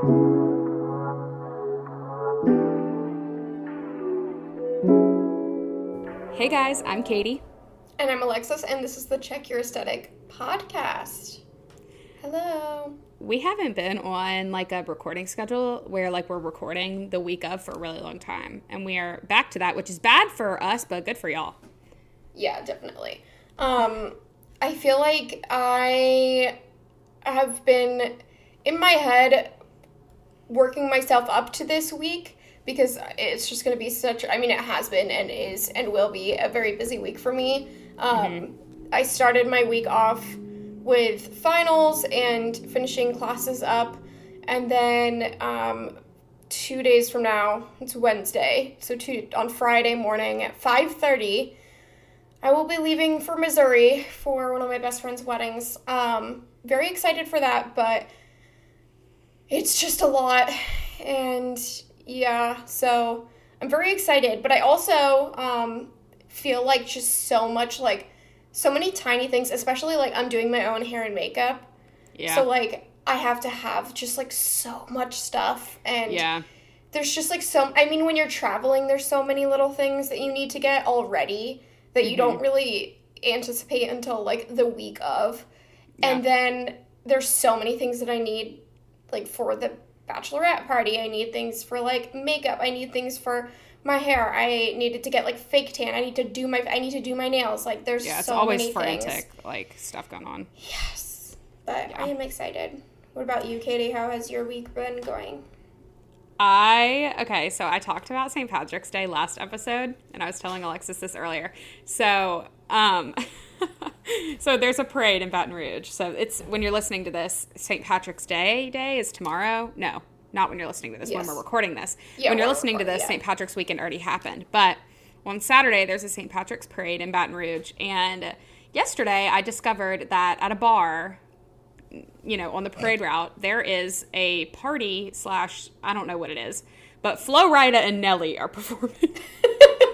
Hey guys, I'm Katie. And I'm Alexis, and this is the Check Your Aesthetic podcast. Hello. We haven't been on like a recording schedule where like we're recording the week of for a really long time. And we are back to that, which is bad for us, but good for y'all. Yeah, definitely. Um, I feel like I have been in my head working myself up to this week because it's just going to be such i mean it has been and is and will be a very busy week for me um, mm-hmm. i started my week off with finals and finishing classes up and then um, two days from now it's wednesday so two, on friday morning at 5.30 i will be leaving for missouri for one of my best friend's weddings um, very excited for that but it's just a lot and yeah, so I'm very excited, but I also um, feel like just so much like so many tiny things, especially like I'm doing my own hair and makeup. Yeah. So like I have to have just like so much stuff and yeah. There's just like so I mean when you're traveling there's so many little things that you need to get already that mm-hmm. you don't really anticipate until like the week of. Yeah. And then there's so many things that I need like for the bachelorette party. I need things for like makeup. I need things for my hair. I needed to get like fake tan. I need to do my I need to do my nails. Like there's yeah, it's so always many frantic things. like stuff going on. Yes, but yeah. I am excited. What about you, Katie? How has your week been going? I okay, so I talked about St. Patrick's Day last episode, and I was telling Alexis this earlier. So, um, so there's a parade in Baton Rouge. So it's when you're listening to this, St. Patrick's Day day is tomorrow. No, not when you're listening to this. Yes. When we're recording this. Yeah, when you're listening to this, yeah. St. Patrick's weekend already happened. But on Saturday, there's a St. Patrick's parade in Baton Rouge, and yesterday I discovered that at a bar, you know, on the parade route, there is a party slash I don't know what it is, but Flo Rida and Nelly are performing.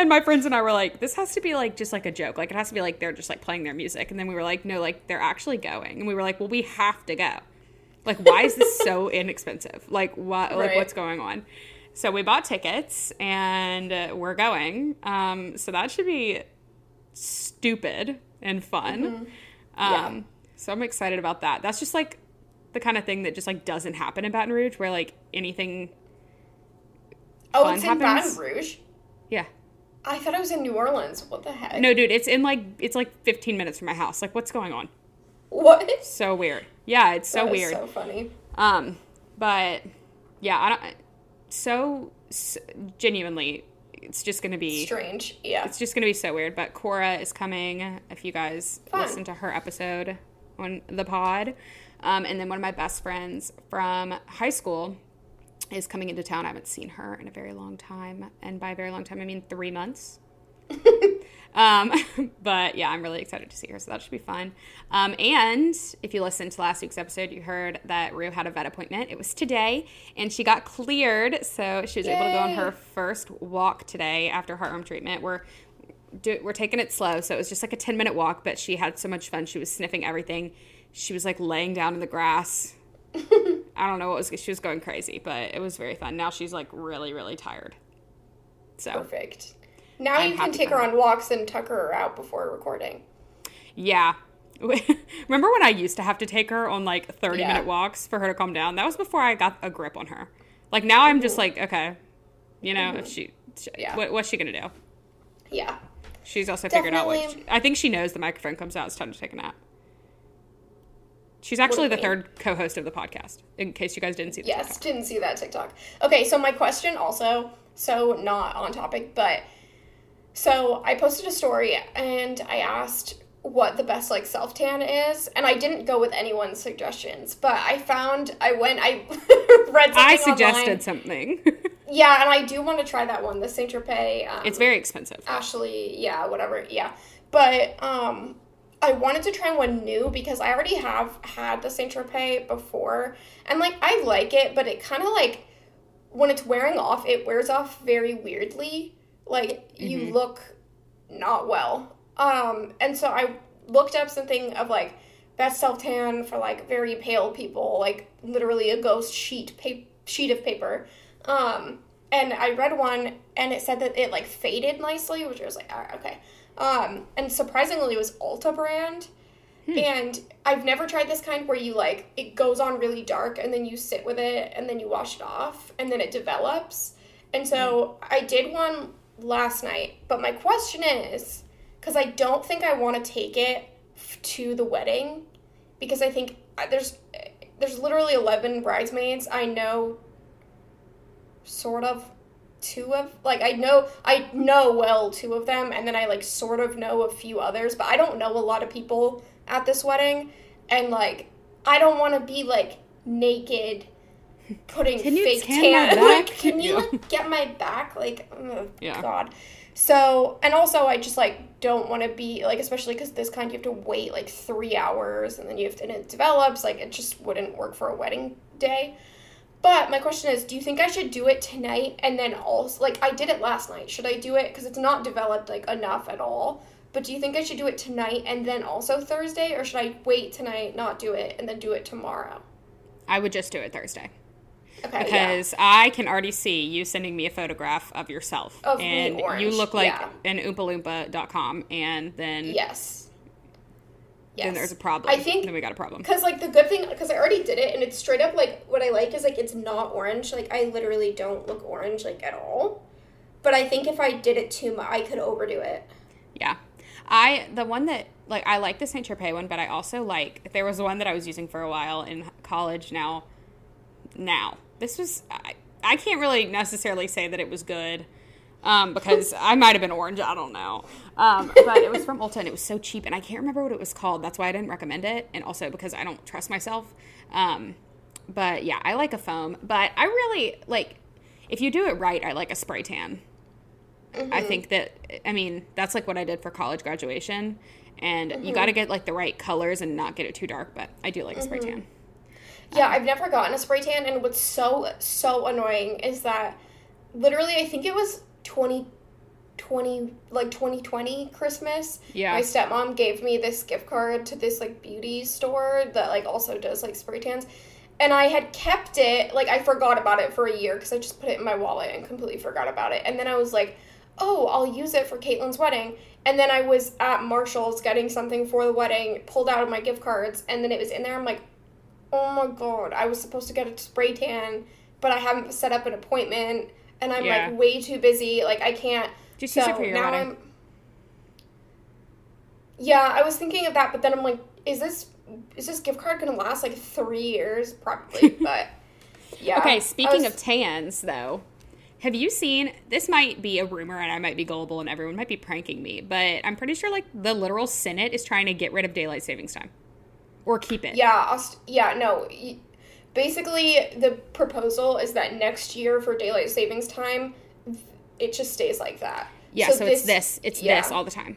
and my friends and I were like, this has to be like just like a joke. Like it has to be like they're just like playing their music. And then we were like, no, like they're actually going. And we were like, well, we have to go. Like, why is this so inexpensive? Like, what? Like, right. what's going on? So we bought tickets and uh, we're going. Um, so that should be stupid and fun. Mm-hmm. Yeah. Um, so I'm excited about that. That's just like the kind of thing that just like doesn't happen in Baton Rouge, where like anything. Oh, it's in Baton Rouge. Yeah. I thought it was in New Orleans. What the heck? No, dude, it's in like it's like 15 minutes from my house. Like, what's going on? What? So weird. Yeah, it's so weird. So funny. Um, but yeah, I don't. So, so genuinely, it's just gonna be strange. Yeah, it's just gonna be so weird. But Cora is coming. If you guys Fun. listen to her episode on the pod, um, and then one of my best friends from high school is coming into town. I haven't seen her in a very long time, and by a very long time, I mean three months. um, but yeah, I'm really excited to see her, so that should be fun. Um, and if you listened to last week's episode, you heard that Rue had a vet appointment. It was today, and she got cleared, so she was Yay. able to go on her first walk today after heartworm treatment. We're do, we're taking it slow, so it was just like a 10 minute walk, but she had so much fun. She was sniffing everything. She was like laying down in the grass I don't know what was she was going crazy, but it was very fun. Now she's like really really tired. So perfect. Now I'm you can take her on walks and tuck her out before recording. Yeah. Remember when I used to have to take her on like 30 yeah. minute walks for her to calm down? That was before I got a grip on her. Like now I'm just like, okay, you know, mm-hmm. if she, she yeah. what, what's she going to do? Yeah. She's also Definitely. figured out like, she, I think she knows the microphone comes out. It's time to take a nap. She's actually the third co-host of the podcast. In case you guys didn't see. That. Yes, TikTok. didn't see that TikTok. Okay, so my question also, so not on topic, but so I posted a story and I asked what the best like self tan is, and I didn't go with anyone's suggestions, but I found I went I read. I suggested online. something. yeah, and I do want to try that one, the Saint Tropez. Um, it's very expensive. Ashley, yeah, whatever, yeah, but um I wanted to try one new because I already have had the Saint Tropez before, and like I like it, but it kind of like when it's wearing off, it wears off very weirdly. Like you mm-hmm. look not well. Um, and so I looked up something of like best self tan for like very pale people, like literally a ghost sheet pa- sheet of paper. Um, and I read one and it said that it like faded nicely, which I was like, all right, okay. Um, and surprisingly, it was Ulta brand. And I've never tried this kind where you like it goes on really dark and then you sit with it and then you wash it off and then it develops. And so I did one last night, but my question is because I don't think I want to take it f- to the wedding because I think uh, there's there's literally 11 bridesmaids. I know sort of two of like I know I know well two of them and then I like sort of know a few others, but I don't know a lot of people at this wedding and like I don't want to be like naked putting Can fake tan tan. my Like, back? can you Yeah. like, get my back? Like, oh Yeah. God. So, and also, I just like don't want to be like, especially because this kind you have to wait like three hours, and then you have to, and it develops. Like, it just wouldn't work for a wedding day. But my question is, do you think I should do it tonight and then also like I did it last night? Should I do it because it's not developed like enough at all? But do you think I should do it tonight and then also Thursday, or should I wait tonight, not do it, and then do it tomorrow? I would just do it Thursday. Okay, yeah. because I can already see you sending me a photograph of yourself. Of and you look like yeah. an oompaloompa.com and then Yes. Yes. then there's a problem. I think then we got a problem. because like the good thing because I already did it and it's straight up like what I like is like it's not orange. Like I literally don't look orange like at all. But I think if I did it too much, I could overdo it. Yeah. I the one that like I like the Saint Tropez one, but I also like there was one that I was using for a while in college now now. This was I, I can't really necessarily say that it was good. Um, because I might have been orange, I don't know. Um, but it was from Ulta and it was so cheap and I can't remember what it was called. That's why I didn't recommend it. And also because I don't trust myself. Um, but yeah, I like a foam. But I really like if you do it right, I like a spray tan. I think that I mean that's like what I did for college graduation, and you got to get like the right colors and not get it too dark. But I do like a spray tan. Yeah, I've never gotten a spray tan, and what's so so annoying is that literally I think it was twenty twenty like twenty twenty Christmas. Yeah. my stepmom gave me this gift card to this like beauty store that like also does like spray tans. And I had kept it, like I forgot about it for a year because I just put it in my wallet and completely forgot about it. And then I was like, oh, I'll use it for Caitlin's wedding. And then I was at Marshall's getting something for the wedding, pulled out of my gift cards, and then it was in there. I'm like, oh my god, I was supposed to get a spray tan, but I haven't set up an appointment, and I'm Yeah. like way too busy. Like I can't. Just use for your now wedding. I'm. Yeah, I was thinking of that, but then I'm like, is this is this gift card gonna last like three years? Probably, but yeah. Okay, speaking was- of tans, though, have you seen? This might be a rumor, and I might be gullible, and everyone might be pranking me, but I'm pretty sure like the literal Senate is trying to get rid of daylight savings time, or keep it. Yeah, yeah, no. Basically, the proposal is that next year for daylight savings time, it just stays like that. Yeah. So, it's this. It's yeah. this all the time.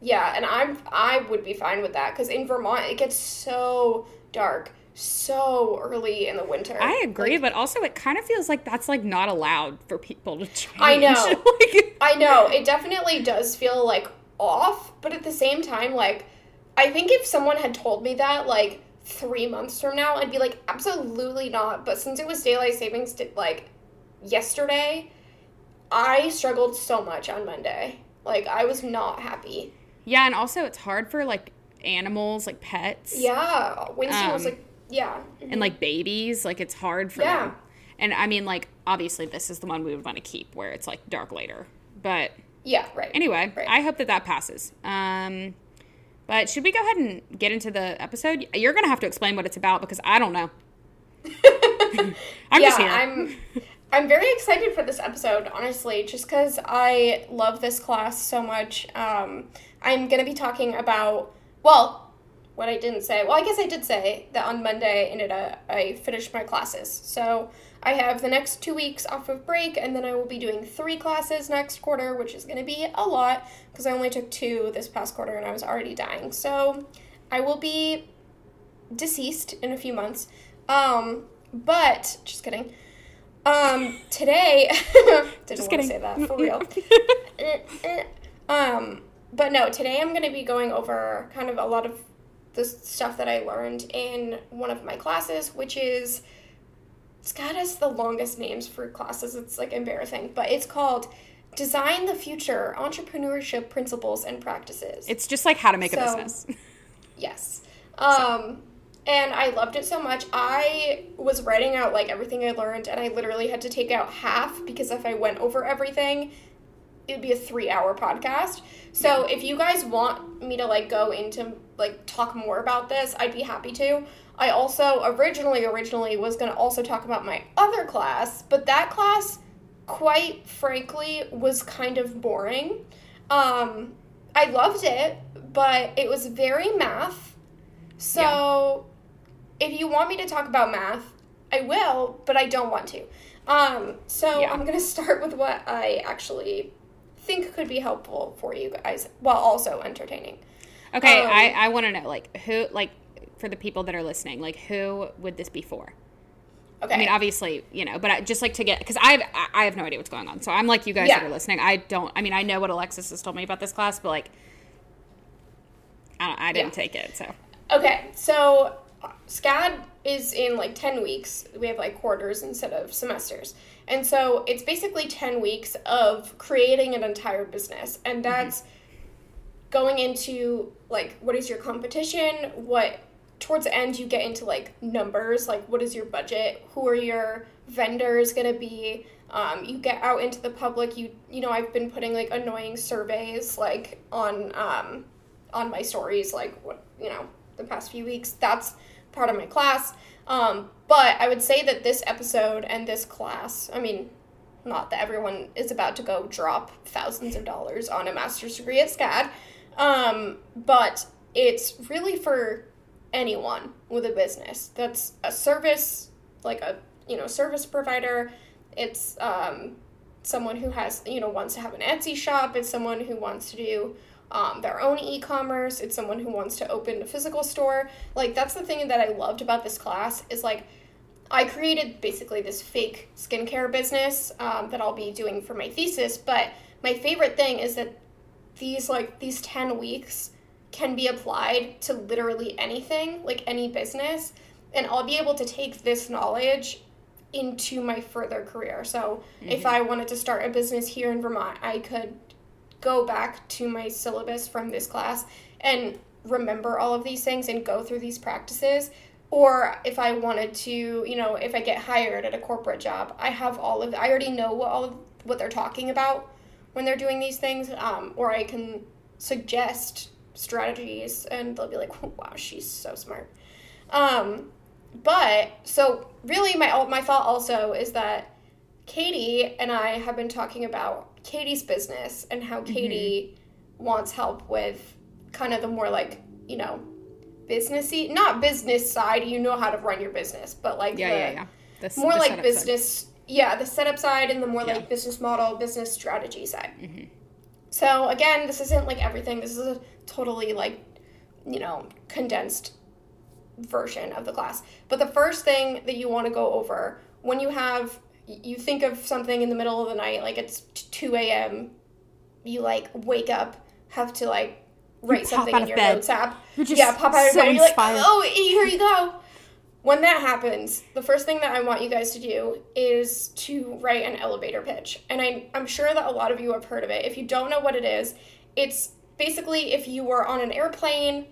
Yeah, and I'm I would be fine with that because in Vermont it gets so dark so early in the winter. I agree, Like, but also it kind of feels like that's like not allowed for people to change. I know. Like- I know it definitely does feel like off, but at the same time, like I think if someone had told me that like three months from now, I'd be like, absolutely not. But since it was daylight savings, like yesterday, I struggled so much on Monday. Like I was not happy. yeah, and also it's hard for like animals, like pets. Yeah, Winston was Um, like, yeah, and like babies like it's hard for Yeah. them and i mean like obviously this is the one we would want to keep where it's like dark later but yeah, right. anyway Right. i hope that that passes um but should we go ahead and get into the episode? You're gonna have to explain what it's about because i don't know. I'm yeah, just here. I'm I'm very excited for this episode, honestly, just because I love this class so much. Um, I'm gonna be talking about well, what I didn't say. Well, I guess I did say that on Monday I ended up, I finished my classes. So I have the next two weeks off of break, and then I will be doing three classes next quarter, which is gonna be a lot because I only took two this past quarter and I was already dying. So I will be deceased in a few months. Um, but just kidding. Um, today didn't Just want kidding. to say that for real. Eh, eh. um, but no, today I'm going to be going over kind of a lot of the stuff that I learned in one of my classes, which is SCAD has got us the longest names for classes. It's like embarrassing, but it's called Design the Future Entrepreneurship Principles and Practices. It's just like how to make a business. Yes. Um, and I loved it so much. I was writing out like everything I learned, and I literally had to take out half because if I went over everything, it'd be a three hour podcast. So if you guys want me to like go into like talk more about this, I'd be happy to. I also originally originally was going to also talk about my other class, but that class quite frankly was kind of boring. Um I loved it, but it was very math. So if you want me to talk about math, I will, but I don't want to. Um, so Yeah. I'm going to start with what I actually think could be helpful for you guys while also entertaining. Okay, Um, I, I want to know like who like for the people that are listening, like who would this be for? Okay. I mean, obviously, you know, but I, just like to get because I have I- I have no idea what's going on. So I'm like you guys Yeah. that are listening. I don't. I mean, I know what Alexis has told me about this class, but like, I, don't, I didn't Yeah. take it. So Okay, so SCAD is in like 10 weeks. We have like quarters instead of semesters. And so it's basically 10 weeks of creating an entire business. And that's going into like what is your competition? What towards the end you get into like numbers, like what is your budget? Who are your vendors going to be? Um, you get out into the public. You you know I've been putting like annoying surveys like on um, on my stories like what you know the past few weeks that's part of my class um, but i would say that this episode and this class i mean not that everyone is about to go drop thousands of dollars on a master's degree at scad um, but it's really for anyone with a business. That's a service like a you know service provider. It's um, someone who has you know wants to have an etsy shop. It's someone who wants to do um, their own e-commerce. It's someone who wants to open a physical store. Like that's the thing that i loved about this class is like i created basically this fake skincare business um, that i'll be doing for my thesis. But my favorite thing is that these like these 10 weeks can be applied to literally anything like any business and i'll be able to take this knowledge into my further career. So if mm-hmm. i wanted to start a business here in vermont i could go back to my syllabus from this class and remember all of these things and go through these practices. Or if i wanted to you know if i get hired at a corporate job i have all of i already know what all of what they're talking about when they're doing these things um, or i can suggest strategies and they'll be like wow she's so smart. Um, but so really my my thought also is that Katie and I have been talking about Katie's business and how Katie wants help with kind of the more like, you know, businessy, not business side, you know how to run your business, but like yeah, the, yeah, yeah. The, more like business, yeah, the setup side and the more Yeah. like business model, business strategy side. Mm-hmm. So again, this isn't like everything. This is a totally like, you know, condensed version of the class. But the first thing that you want to go over when you have you think of something in the middle of the night, like it's two a.m. You like wake up, have to like write something in your bed. notes app. Yeah, pop out of so bed. You're like, oh, here you go. When that happens, the first thing that I want you guys to do is to write an elevator pitch. And I, I'm sure that a lot of you have heard of it. If you don't know what it is, it's basically if you were on an airplane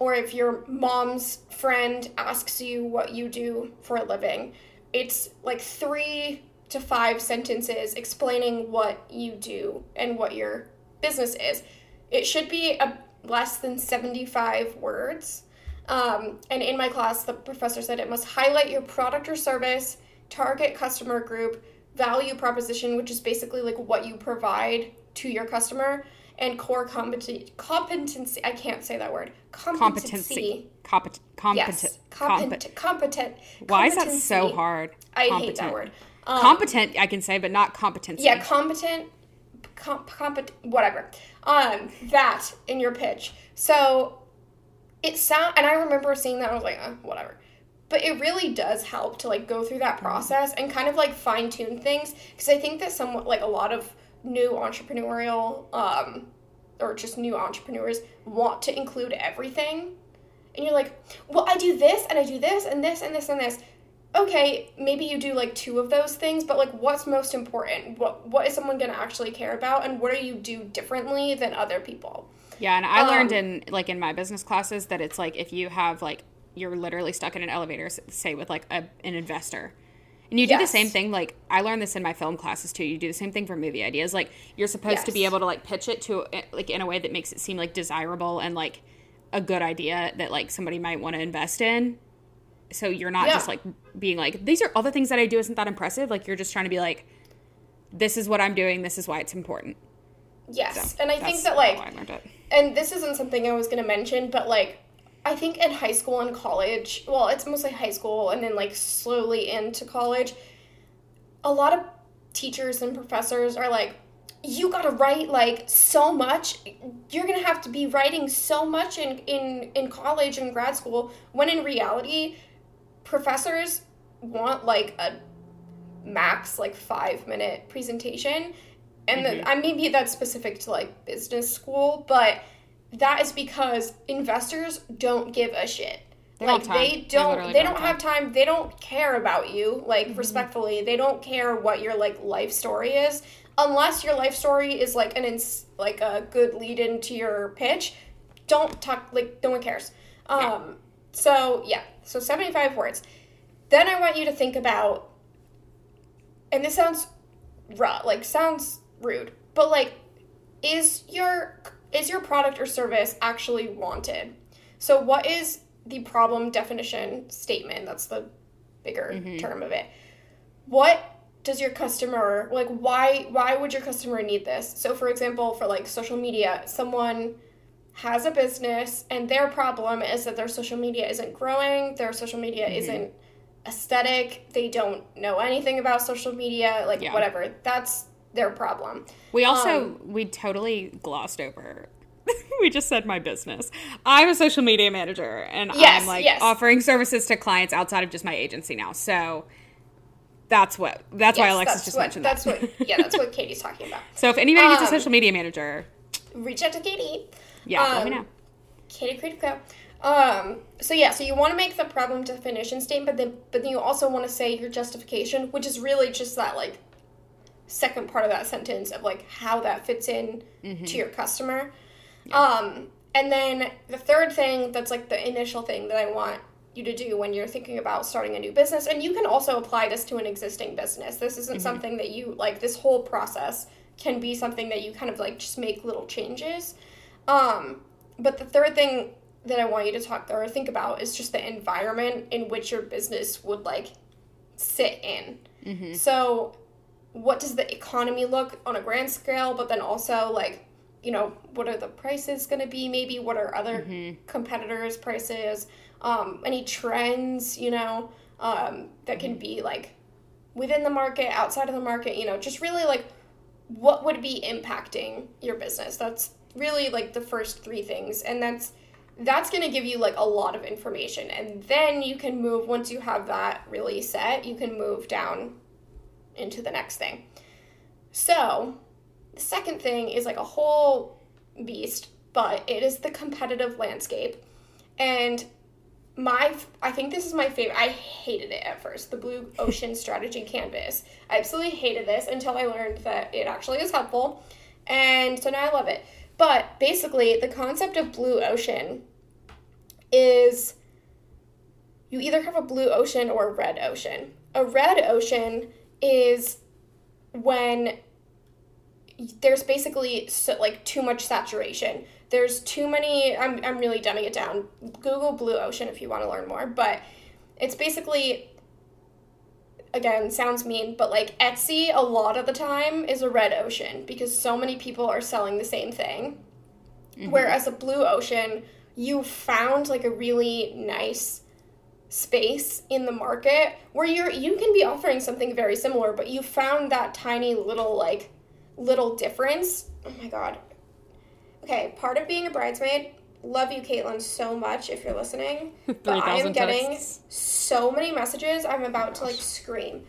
or if your mom's friend asks you what you do for a living, it's like three to five sentences explaining what you do and what your business is. It should be a less than 75 words. Um, and in my class, the professor said it must highlight your product or service, target customer group, value proposition, which is basically like what you provide to your customer, and core competency. Competency. I can't say that word. competency. Compet- competent. Yes. compet- Competent. Competent. Why is that so hard? I hate that word. Um, Competent, I can say, but not competency. Yeah, competent, com- competent, whatever. Um, that in your pitch. So it sound, and I remember seeing that. I was like, uh, whatever. But it really does help to like go through that process and kind of like fine tune things because I think that somewhat like a lot of new entrepreneurial um, or just new entrepreneurs want to include everything and you're like, well, I do this and I do this and this and this and this. Okay, maybe you do like two of those things, but like what's most important? What what is someone gonna actually care about and what do you do differently than other people? Yeah, and I learned Um, in like in my business classes that it's like if you have like you're literally stuck in an elevator, say with like a, an investor, and you do the same thing. Like I learned this in my film classes too. You do the same thing for movie ideas. Like you're supposed to be able to like pitch it to eh, like in a way that makes it seem like desirable and like a good idea that like somebody might want to invest in. So you're not Yeah. just like being like these are all the things that I do. Isn't that impressive? Like you're just trying to be like, this is what I'm doing. This is why it's important. Yes. So and I think that like and this isn't something I was going to mention, but like I think in high school and college, well, it's mostly high school and then like slowly into college, a lot of teachers and professors are like you got to write like so much. You're to have to be writing so much in in in college and grad school when in reality professors want like a max like 5 minute presentation and Mhm. the, I maybe that's specific to like business school, but that is because investors don't give a shit. They don't like they They don't literally they don't don't have have time. They don't care about you, like respectfully. They don't care what your like life story is unless your life story is like an ins- like a good lead into your pitch. Don't talk like no one cares. Um Yeah. so yeah, so 75 words. Then I want you to think about and this sounds raw, like sounds rude, but like is your is your product or service actually wanted? So what is the problem definition statement? That's the bigger mm-hmm. term of it. What does your customer like why why would your customer need this? So for example, for like social media, someone has a business and their problem is that their social media isn't growing, their social media mm-hmm. isn't aesthetic, they don't know anything about social media, like Yeah. whatever. That's their problem. We also Um, we totally glossed over. we just said my business. I'm a social media manager, and Yes, I'm like yes. offering services to clients outside of just my agency now. So that's what that's why Alexis that's just what, mentioned that's that. That's what yeah, that's what Katie's talking about. so if anybody needs a Um, social media manager, Reach out to Katie. yeah, let me um, know. Katie Creative Co. Um, so yeah, so you want to make the problem definition statement, but then but then you also want to say your justification, which is really just that like second part of that sentence of like how that fits in Mm-hmm. to your customer. Um, and then the third thing that's like the initial thing that I want you to do when you're thinking about starting a new business, and you can also apply this to an existing business. This isn't something that you like. This whole process can be something that you kind of like just make little changes. Um, but the third thing that I want you to talk or think about is just the environment in which your business would like sit in. So, what does the economy look on a grand scale? But then also like, you know, what are the prices going to be? Maybe what are other competitors' prices? Um, any trends? You know, um, that can be like within the market, outside of the market. You know, just really like what would be impacting your business that's really like the first three things and that's that's going to give you like a lot of information and then you can move once you have that really set you can move down into the next thing. So the second thing is like a whole beast but it is the competitive landscape. And my i think this is my favorite i hated it at first the blue ocean strategy canvas. I absolutely hated this until i learned that it actually is helpful and so now i love it. But basically the concept of blue ocean is you either have a blue ocean or a red ocean. A red ocean is when there's basically so, like too much saturation. There's too many. I'm I'm really dumbing it down. Google blue ocean if you want to learn more, but it's basically again sounds mean, but like Etsy a lot of the time is a red ocean because so many people are selling the same thing. Mm-hmm. Whereas a blue ocean, you found like a really nice space in the market where you're you can be offering something very similar, but you found that tiny little like little difference. Oh my god. Okay, part of being a bridesmaid. Love you, Caitlin, so much if you're listening. But I am getting texts. so many messages. I'm about to like scream.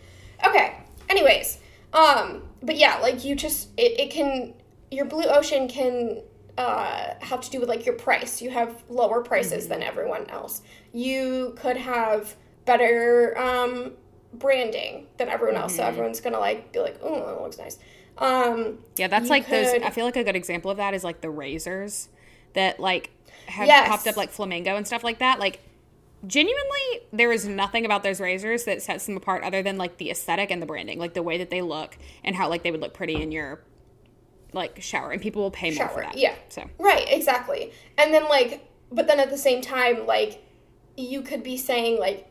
Okay. Anyways, um, but yeah, like you just it, it can your blue ocean can uh, have to do with like your price. You have lower prices than everyone else. You could have better um, branding than everyone else, so everyone's gonna like be like, "Oh, that looks nice." Um, Yeah, that's like those. I feel like a good example of that is like the razors that like have Yes. popped up like flamingo and stuff like that. Like genuinely, there is nothing about those razors that sets them apart other than like the aesthetic and the branding, like the way that they look and how like they would look pretty in your like shower, and people will pay more for that. yeah. So Right, exactly. And then like but then at the same time like you could be saying like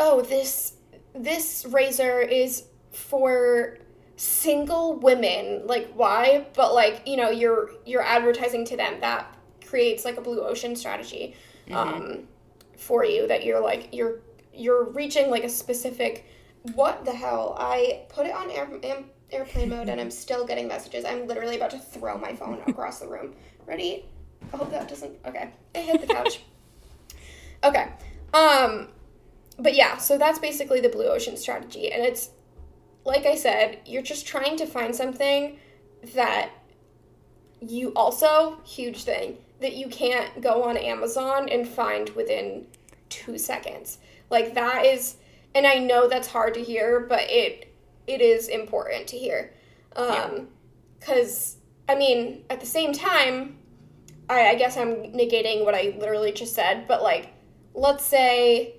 oh this this razor is for single women like why but like you know you're you're advertising to them that creates like a blue ocean strategy um for you that you're like you're you're reaching like a specific what the hell i put it on air, am, airplane mode and i'm still getting messages. I'm literally about to throw my phone across the room. Ready? I hope that doesn't okay. It hit the couch. Okay um but yeah so that's basically the blue ocean strategy and it's like i said you're just trying to find something that you also huge thing that you can't go on amazon and find within two seconds. Like that is and i know that's hard to hear but it it is important to hear. Um because i mean at the same time I, I guess i'm negating what i literally just said but like let's say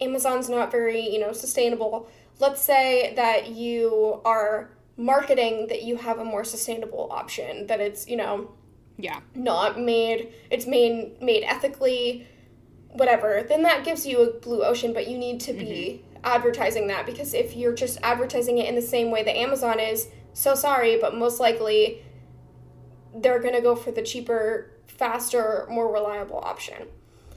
amazon's not very you know sustainable. Let's say that you are marketing that you have a more sustainable option that it's you know yeah, not made it's made made ethically whatever then that gives you a blue ocean but you need to be advertising that because if you're just advertising it in the same way that amazon is so sorry but most likely they're going to go for the cheaper faster more reliable option.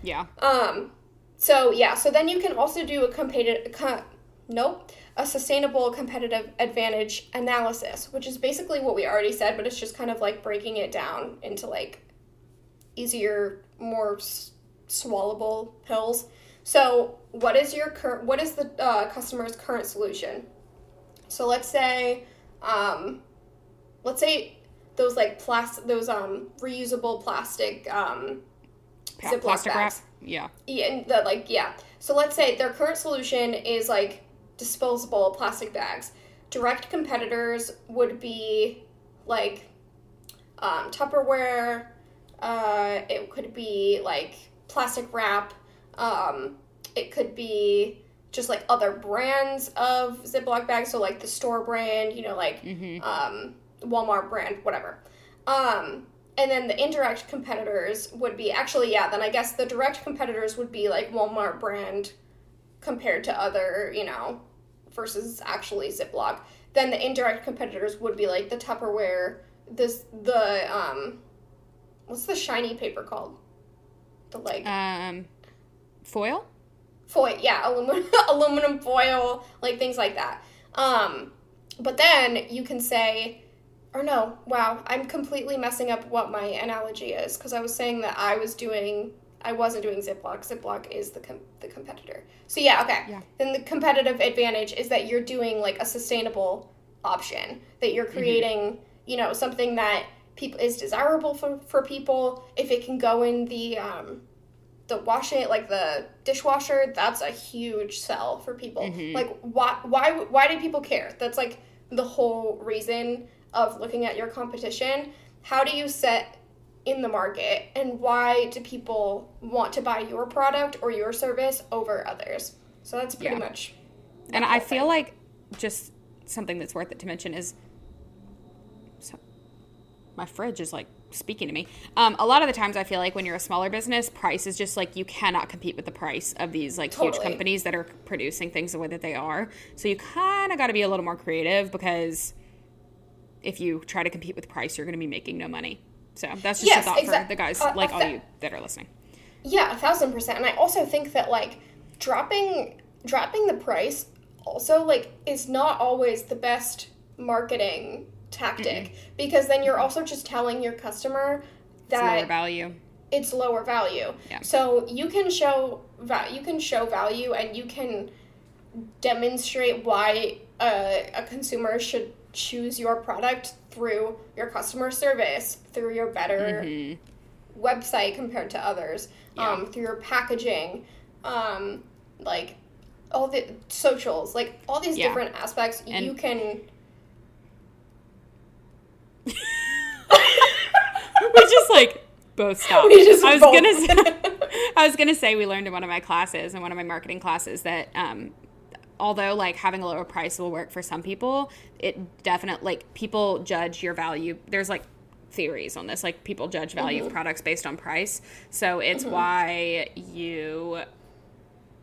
Yeah, um so yeah so then you can also do a competitive co- nope a sustainable competitive advantage analysis which is basically what we already said but it's just kind of like breaking it down into like easier more s- swallowable pills. So what is your current what is the uh, customer's current solution so let's say um let's say those like plastic those um reusable plastic um Pa- plastic wrap. bags. Yeah, yeah, and the, like yeah. So let's say their current solution is like disposable plastic bags. Direct competitors would be like um, Tupperware. Uh, it could be like plastic wrap. Um, it could be just like other brands of Ziploc bags. So like the store brand, you know, like um, Walmart brand, whatever. Um, and then the indirect competitors would be actually, yeah, then I guess the direct competitors would be like Walmart brand compared to other, you know, versus actually Ziploc. Then the indirect competitors would be like the Tupperware, this the um what's the shiny paper called? The like um, foil. Foil, yeah, aluminum aluminum foil, like things like that. Um, but then you can say, or no, wow, I'm completely messing up what my analogy is because I was saying that I was doing, I wasn't doing Ziploc. Ziploc is the com- the competitor. So yeah, okay. Yeah. Then the competitive advantage is that you're doing like a sustainable option that you're creating, you know, something that people is desirable for for people. If it can go in the um, the washing like the dishwasher that's a huge sell for people. Mm-hmm. Like why why why do people care? That's like the whole reason of looking at your competition. How do you set in the market and why do people want to buy your product or your service over others? So that's pretty Yeah. much And I feel thing. like just something that's worth it to mention is so, my fridge is like speaking to me. Um, a lot of the times, I feel like when you're a smaller business, price is just like you cannot compete with the price of these like huge companies that are producing things the way that they are. So you kind of got to be a little more creative because if you try to compete with price, you're going to be making no money. So that's just Yes, a thought exact- for the guys uh, like a all you that are listening. Yeah, a thousand percent. And I also think that like dropping dropping the price also like is not always the best marketing tactic because then you're also just telling your customer It's lower value. it's lower value. Yeah. So you can show you can show value and you can demonstrate why a, a consumer should choose your product through your customer service, through your better Mm-hmm. website compared to others, Yeah. um, through your packaging, um, like all the socials, like all these Yeah. different aspects And- you can. we just like both stopped. We just I was both- gonna say, I was gonna say we learned in one of my classes in one of my marketing classes that um, although like having a lower price will work for some people, it definitely like people judge your value. There's like theories on this, like people judge value Mm-hmm. of products based on price. So it's why you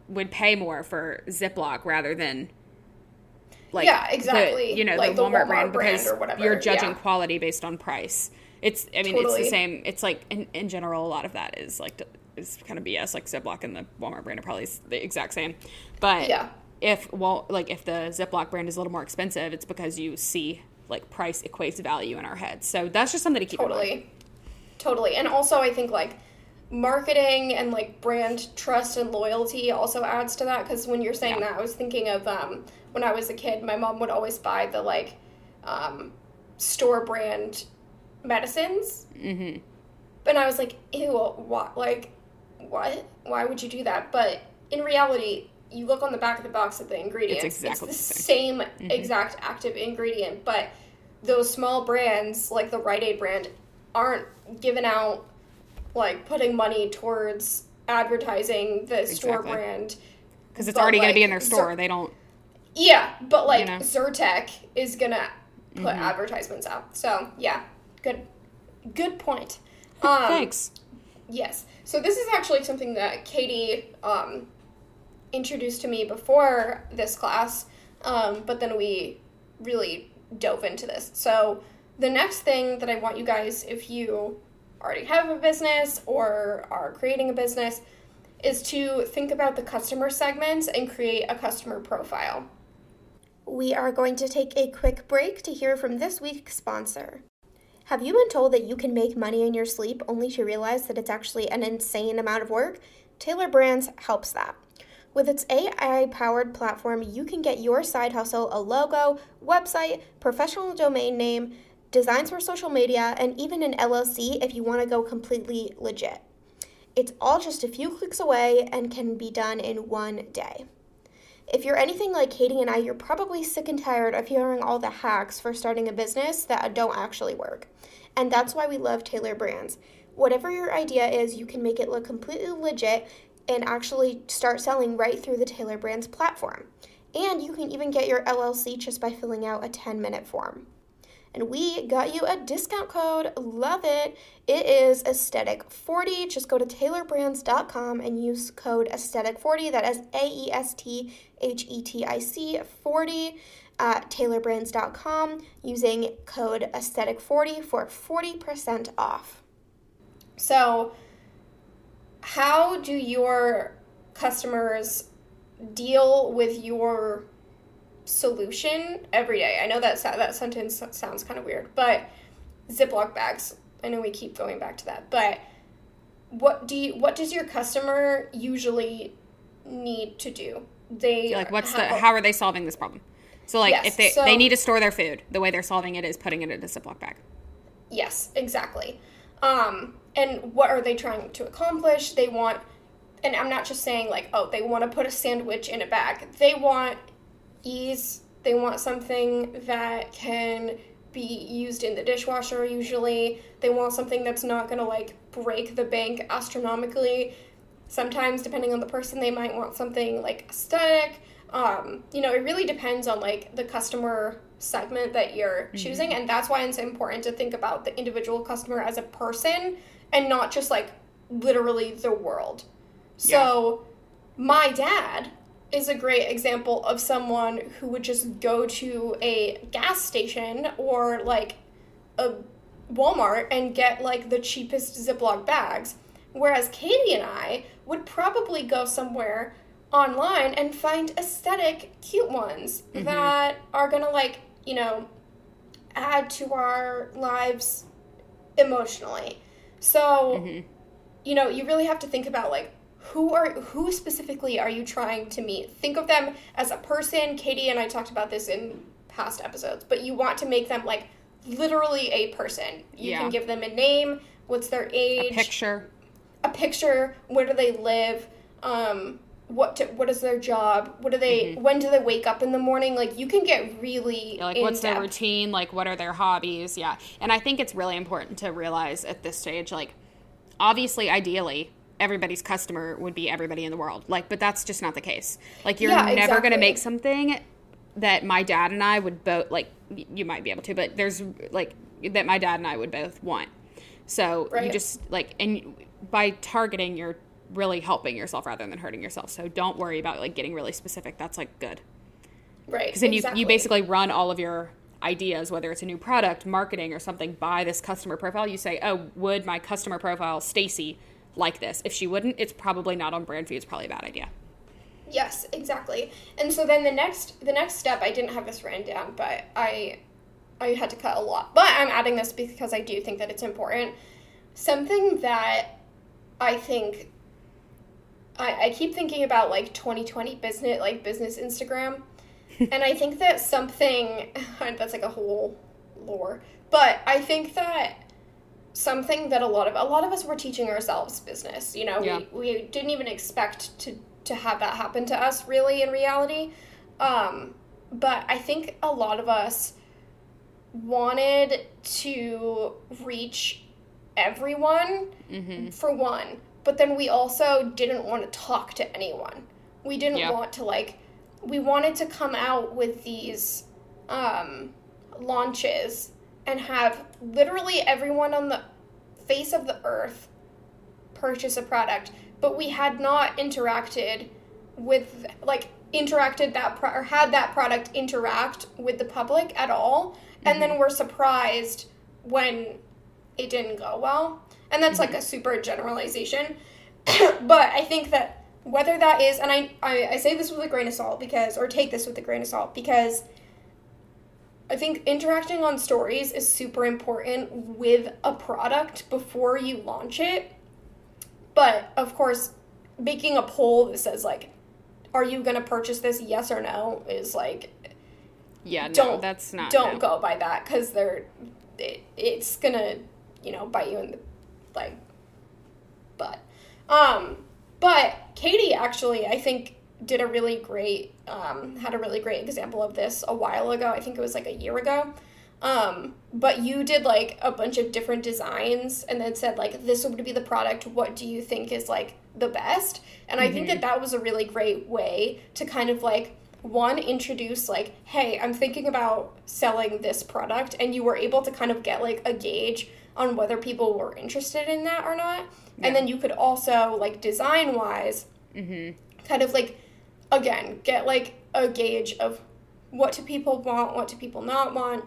would pay more for Ziploc rather than like Yeah, the- exactly. you know Like the the Walmart, Walmart brand brand because or whatever, you're judging yeah. quality based on price. It's I mean it's the same. It's like in, in general a lot of that is like is kind of BS. Like Ziploc and the Walmart brand are probably the exact same. But Yeah. if well like if the Ziploc brand is a little more expensive, it's because you see like price equates value in our heads. So that's just something to keep in mind. Totally. Totally. And also, I think like marketing and like brand trust and loyalty also adds to that because when you're saying Yeah. that, I was thinking of um, when I was a kid, my mom would always buy the like um, store brand medicines. Mm-hmm. And I was like, ew, what? Like, what? Why would you do that? But in reality, you look on the back of the box at the ingredients. exactly it's the the same exact active ingredient, but those small brands, like the Rite Aid brand, aren't giving out, like, putting money towards advertising the store brand. Because it's But, already going to be in their store. They don't. Yeah, but like know? Zyrtec is gonna put Mm-hmm. advertisements out. So yeah, good, good point. Um, Thanks. Yes. So this is actually something that Katie um, introduced to me before this class, um, but then we really dove into this. So the next thing that I want you guys, if you already have a business or are creating a business, is to think about the customer segments and create a customer profile. We are going to take a quick break to hear from this week's sponsor. Have you been told that you can make money in your sleep only to realize that it's actually an insane amount of work? Tailor Brands helps that. With its AI powered platform, you can get your side hustle a logo, website, professional domain name, designs for social media, and even an LLC if you want to go completely legit. It's all just a few clicks away and can be done in one day. If you're anything like Katie and I, you're probably sick and tired of hearing all the hacks for starting a business that don't actually work. And that's why we love Tailor Brands. Whatever your idea is, you can make it look completely legit and actually start selling right through the Tailor Brands platform. And you can even get your LLC just by filling out a 10 minute form. And we got you a discount code. Love it. It is aesthetic40. Just go to tailorbrands.com and use code aesthetic40. That is A E S T H E T I C 40 at tailorbrands.com using code aesthetic40 for 40% off. So, how do your customers deal with your solution every day? I know that sa- that sentence sounds kind of weird, but Ziploc bags. I know we keep going back to that, but what do you what does your customer usually need to do? They like what's the how are they solving this problem so like Yes, if they so- they need to store their food the way they're solving it is putting it in a ziploc bag Yes, exactly. Um, and what are they trying to accomplish? They want, and I'm not just saying like, oh, they want to put a sandwich in a bag. They want ease. They want something that can be used in the dishwasher usually. They want something that's not going to like break the bank astronomically. Sometimes, depending on the person, they might want something like aesthetic. Um, you know, it really depends on like the customer segment that you're choosing, and that's why it's important to think about the individual customer as a person and not just like literally the world. So, my dad is a great example of someone who would just go to a gas station or like a Walmart and get like the cheapest Ziploc bags. Whereas Katie and I would probably go somewhere online and find aesthetic, cute ones mm-hmm. that are gonna like, you know, add to our lives emotionally. So, mm-hmm. you know, you really have to think about like who are who specifically are you trying to meet? Think of them as a person. Katie and I talked about this in past episodes, but you want to make them like literally a person. You Yeah. can give them a name, what's their age, a Picture. a picture, where do they live, um, what to, what is their job, what do they, when do they wake up in the morning? Like you can get really Mm-hmm. Like, what's their routine? Like, what are their hobbies? Yeah. And I think it's really important to realize at this stage, like, obviously, ideally, everybody's customer would be everybody in the world. Like, but that's just not the case. Like, you're Yeah, never going to make something that my dad and I would both, like, you might be able to, but there's, like, that my dad and I would both want. So you just, like, and by targeting, you're really helping yourself rather than hurting yourself. So don't worry about, like, getting really specific. That's, like, good right? because then exactly. you, you basically run all of your ideas whether it's a new product marketing or something by this customer profile you say oh would my customer profile stacy like this if she wouldn't it's probably not on brand for you it's probably a bad idea Yes, exactly. And so then the next the next step I didn't have this written down, but I I had to cut a lot. But I'm adding this because I do think that it's important. Something that I think I, I keep thinking about like 2020 business like business Instagram. and I think that something that's like a whole lore. But I think that something that a lot of a lot of us were teaching ourselves business. You know, Yeah. we, we didn't even expect to to have that happen to us really in reality. Um, but I think a lot of us wanted to reach everyone mm-hmm. for one, but then we also didn't want to talk to anyone. We didn't Yeah. want to like we wanted to come out with these um launches and have literally everyone on the face of the earth purchase a product, but we had not interacted with like interacted that pro- or had that product interact with the public at all, and then mm-hmm. we're surprised when it didn't go well. And that's like a mm-hmm. super generalization, but I think that whether that is, and I, I I say this with a grain of salt because, or take this with a grain of salt because. I think interacting on stories is super important with a product before you launch it. But of course, making a poll that says like, "Are you going to purchase this? Yes or no?" is like, yeah Don't- that's not don't no. go by that because they're, it, it's gonna, you know, bite you in the, like, butt. Um, but Katie actually, I think, did a really great, um, had a really great example of this a while ago. I think it was like a year ago. Um, but you did like a bunch of different designs and then said like this would be the product. What do you think is like the best? And I think that that was a really great way to kind of like one introduce like hey i'm thinking about selling this product and you were able to kind of get like a gauge on whether people were interested in that or not Yeah. and then you could also like design wise mm-hmm. kind of like again get like a gauge of what do people want what do people not want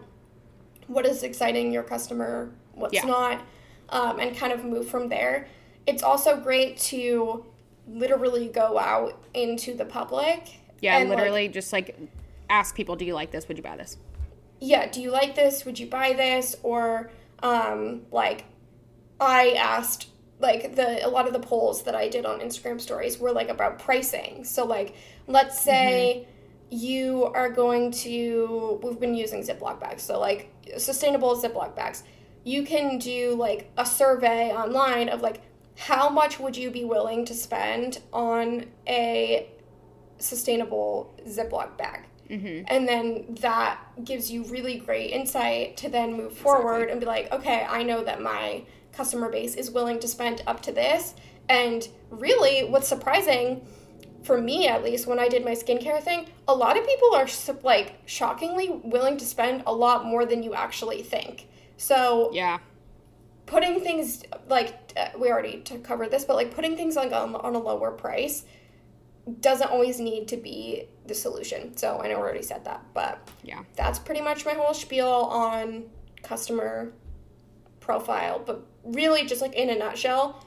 what is exciting your customer what's Yeah. not um, and kind of move from there it's also great to literally go out into the public yeah and, like, literally just like ask people do you like this would you buy this yeah, do you like this? Would you buy this? Or um, like I asked like the a lot of the polls that I did on Instagram stories were like about pricing. So like let's say you are going to we've been using Ziploc bags. So like sustainable Ziploc bags. You can do like a survey online of like how much would you be willing to spend on a sustainable Ziploc bag? mm-hmm. and then that gives you really great insight to then move forward and be like okay i know that my customer base is willing to spend up to this. And really what's surprising for me at least when i did my skincare thing a lot of people are like shockingly willing to spend a lot more than you actually think. So yeah. putting things like uh, we already covered this but like putting things like on, on a lower price doesn't always need to be the solution. So i know i already said that but yeah. that's pretty much my whole spiel on customer profile but really just like in a nutshell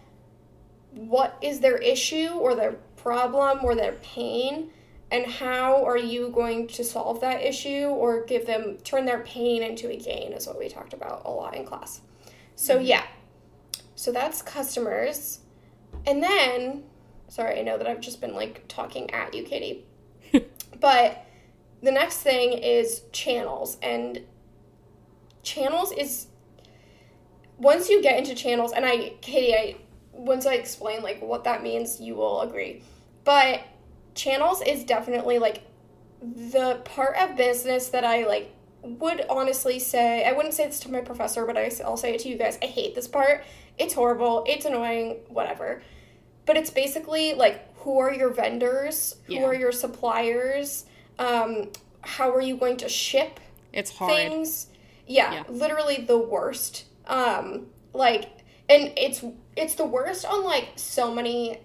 what is their issue or their problem or their pain and how are you going to solve that issue or give them turn their pain into a gain is what we talked about a lot in class. So mm-hmm. yeah. So that's customers. And then sorry i know that i've just been like talking at you katie but the next thing is channels. And channels is once you get into channels, and I, Katie, I once I explain like what that means, you will agree. But channels is definitely like the part of business that I like would honestly say I wouldn't say this to my professor, but I, I'll say it to you guys. I hate this part. It's horrible. It's annoying. Whatever. But it's basically like who are your vendors? Yeah. Who are your suppliers? Um, how are you going to ship It's hard. things? Yeah, Yeah. literally the worst. Um, like, and it's it's the worst on like so many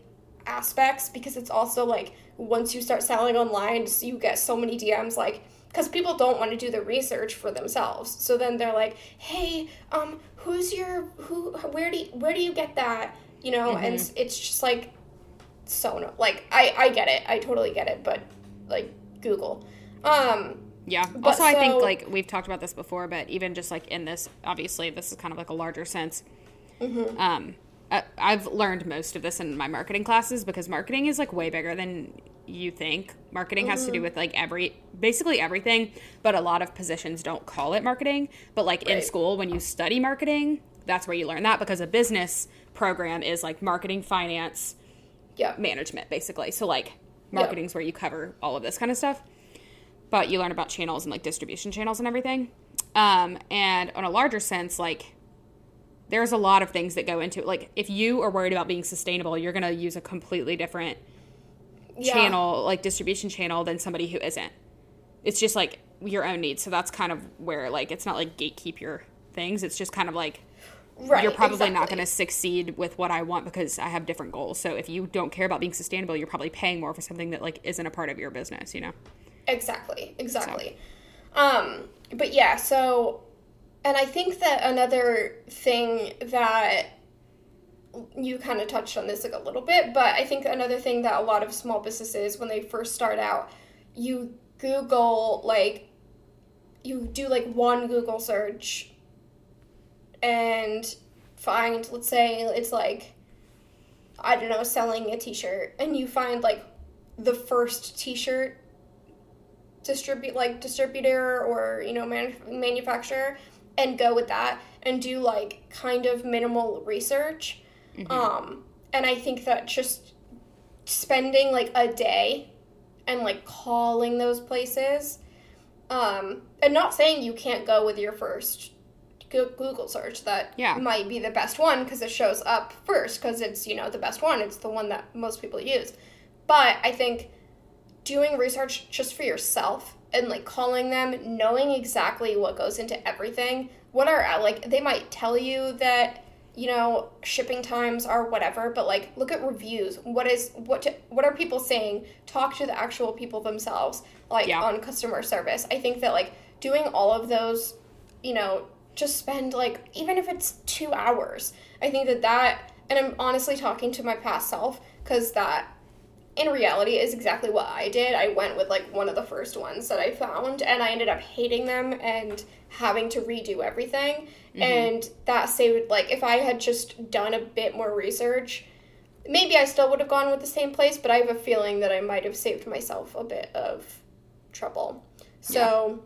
aspects because it's also like once you start selling online, you get so many DMs like because people don't want to do the research for themselves. So then they're like, "Hey, um, who's your who? Where do you, where do you get that? You know?" And it's, it's just like so no, like I I get it, I totally get it, but like Google, um, Yeah. But Also, I think like we've talked about this before, but even just like in this, obviously, this is kind of like a larger sense. Mm-hmm. Um, I- I've learned most of this in my marketing classes because marketing is like way bigger than you think. Marketing has Mm-hmm. to do with like every, basically everything, but a lot of positions don't call it marketing. But like in school, when you study marketing, that's where you learn that because a business program is like marketing, finance, yeah, management basically. So like marketing's where you cover all of this kind of stuff. But you learn about channels and like distribution channels and everything. Um, and on a larger sense, like there's a lot of things that go into it. Like if you are worried about being sustainable, you're gonna use a completely different yeah. channel, like distribution channel, than somebody who isn't. It's just like your own needs. So that's kind of where like it's not like gatekeep your things. It's just kind of like Right, you're probably not going to succeed with what I want because I have different goals. So if you don't care about being sustainable, you're probably paying more for something that like isn't a part of your business, you know. Exactly, exactly. Um, but yeah, so, and I think that another thing that you kind of touched on this like a little bit, but I think another thing that a lot of small businesses, when they first start out, you Google like, you do like one Google search and find, let's say it's like, I don't know, selling a t shirt, and you find like the first t shirt distribute like distributor or you know man- manufacturer and go with that and do like kind of minimal research. Um and i think that just spending like a day and like calling those places um and not saying you can't go with your first google search that Yeah. might be the best one because it shows up first because it's you know the best one. It's the one that most people use. But i think doing research just for yourself and like calling them, knowing exactly what goes into everything. What are uh, like they might tell you that you know shipping times are whatever, but like look at reviews. What is what to, what are people saying? Talk to the actual people themselves, like Yeah. on customer service. I think that like doing all of those, you know, just spend like even if it's two hours. I think that that and I'm honestly talking to my past self because that in reality is exactly what I did. I went with like one of the first ones that I found and I ended up hating them and having to redo everything. And that saved like if I had just done a bit more research, maybe I still would have gone with the same place, but I have a feeling that I might have saved myself a bit of trouble. So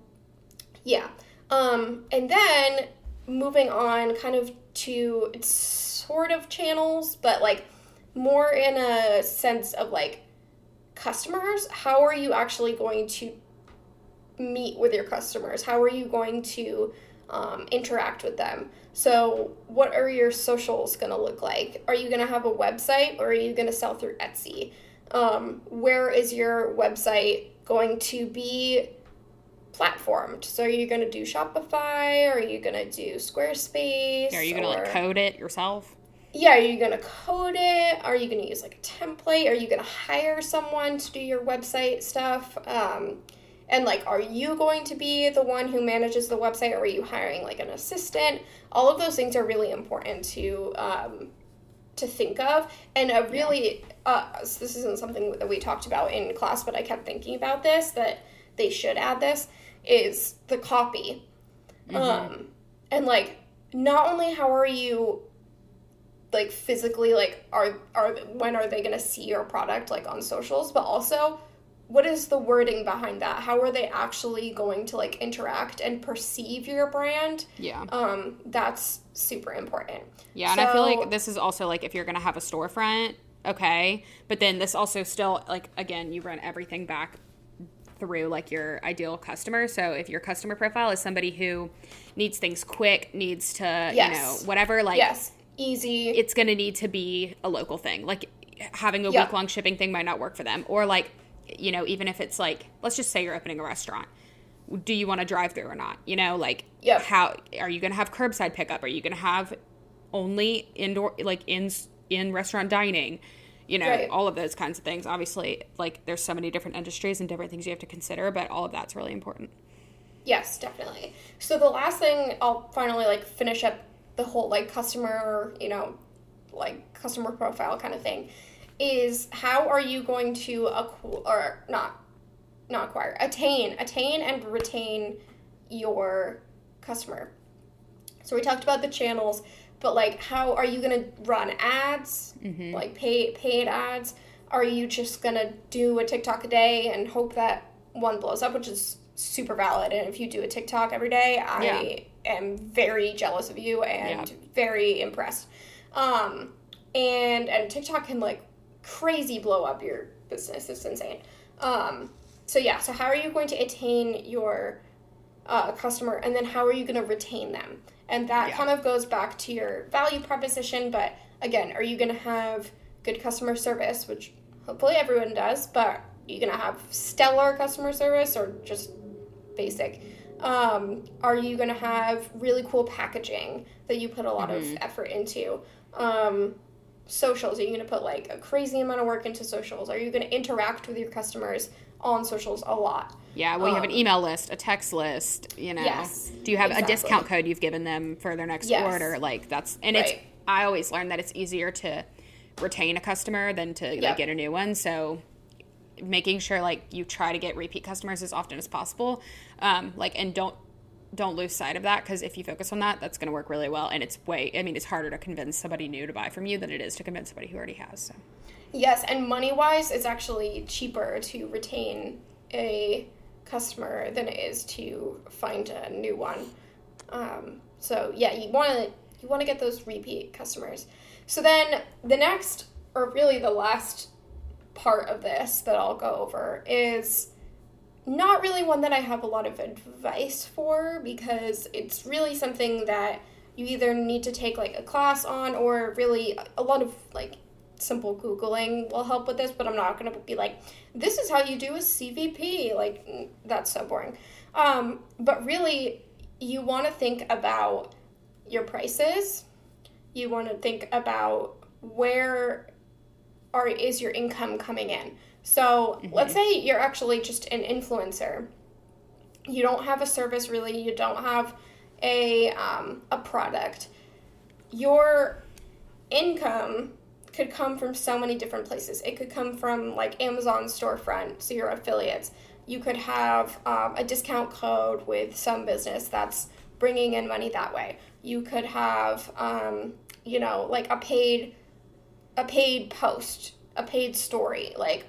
yeah. Um and then moving on kind of to it's sort of channels, but like more in a sense of like customers how are you actually going to meet with your customers? How are you going to um, interact with them? So what are your socials going to look like? Are you going to have a website or are you going to sell through etsy? Um, where is your website going to be platformed? So are you going to do shopify? Or are you going to do squarespace? Are you going to like code it yourself? Yeah, are you gonna code it? Are you gonna use like a template? Are you gonna hire someone to do your website stuff? Um, and like, are you going to be the one who manages the website, or are you hiring like an assistant? All of those things are really important to um, to think of, and a really uh, so this isn't something that we talked about in class, but I kept thinking about this that they should add this is the copy, um, and like not only how are you like physically like are are when are they going to see your product like on socials but also what is the wording behind that? How are they actually going to like interact and perceive your brand? Yeah. Um, that's super important. Yeah, and I feel like this is also like if you're gonna have a storefront, okay, but then this also still like again you run everything back through like your ideal customer. So if your customer profile is somebody who needs things quick, needs to Yes. you know whatever, like yes, easy. it's gonna need to be a local thing. Like having a Yeah. week long shipping thing might not work for them, or like you know even if it's like let's just say you're opening a restaurant. Do you want to drive through or not? You know, like Yep. how are you going to have curbside pickup? Are you going to have only indoor like in in restaurant dining you know Right. all of those kinds of things obviously like there's so many different industries and different things you have to consider but all of that's really important Yes, definitely. So the last thing I'll finally like finish up the whole like customer, you know, like customer profile kind of thing is how are you going to acquire or not not acquire, attain, attain and retain your customer. So we talked about the channels, but like how are you going to run ads? Mm-hmm. Like pay paid ads? Are you just going to do a TikTok a day and hope that one blows up, which is super valid and if you do a TikTok every day, I am very jealous of you and Yeah. very impressed. Um and and TikTok can like crazy blow up your business. It's insane. Um so yeah, so how are you going to attain your uh, customer and then how are you going to retain them and that Yeah. kind of goes back to your value proposition but again are you going to have good customer service which hopefully everyone does but you're you going to have stellar customer service or just basic um, are you going to have really cool packaging that you put a lot of effort into? Um, socials are you going to put like a crazy amount of work into socials? Are you going to interact with your customers on socials a lot? Yeah well you have an Um, email list a text list you know. Yes, do you have exactly. a discount code you've given them for their next Yes. order? Like that's and it's i always learned that it's easier to retain a customer than to Yep. like get a new one so making sure like you try to get repeat customers as often as possible um, like and don't don't lose sight of that because if you focus on that that's going to work really well and it's way i mean it's harder to convince somebody new to buy from you than it is to convince somebody who already has so Yes, and money wise, it's actually cheaper to retain a customer than it is to find a new one. Um, so yeah, you want to you want to get those repeat customers. So then the next, or really the last part of this that I'll go over is not really one that I have a lot of advice for because it's really something that you either need to take like a class on or really a lot of like simple googling will help with this but i'm not going to be like this is how you do a cvp like that's so boring. Um, but really you want to think about your prices. You want to think about where are is your income coming in so let's say you're actually just an influencer you don't have a service really you don't have a um, a product your income could come from so many different places. It could come from like Amazon storefront, so your affiliates. You could have um, a discount code with some business that's bringing in money that way. You could have, um, you know, like a paid, a paid post, a paid story. Like,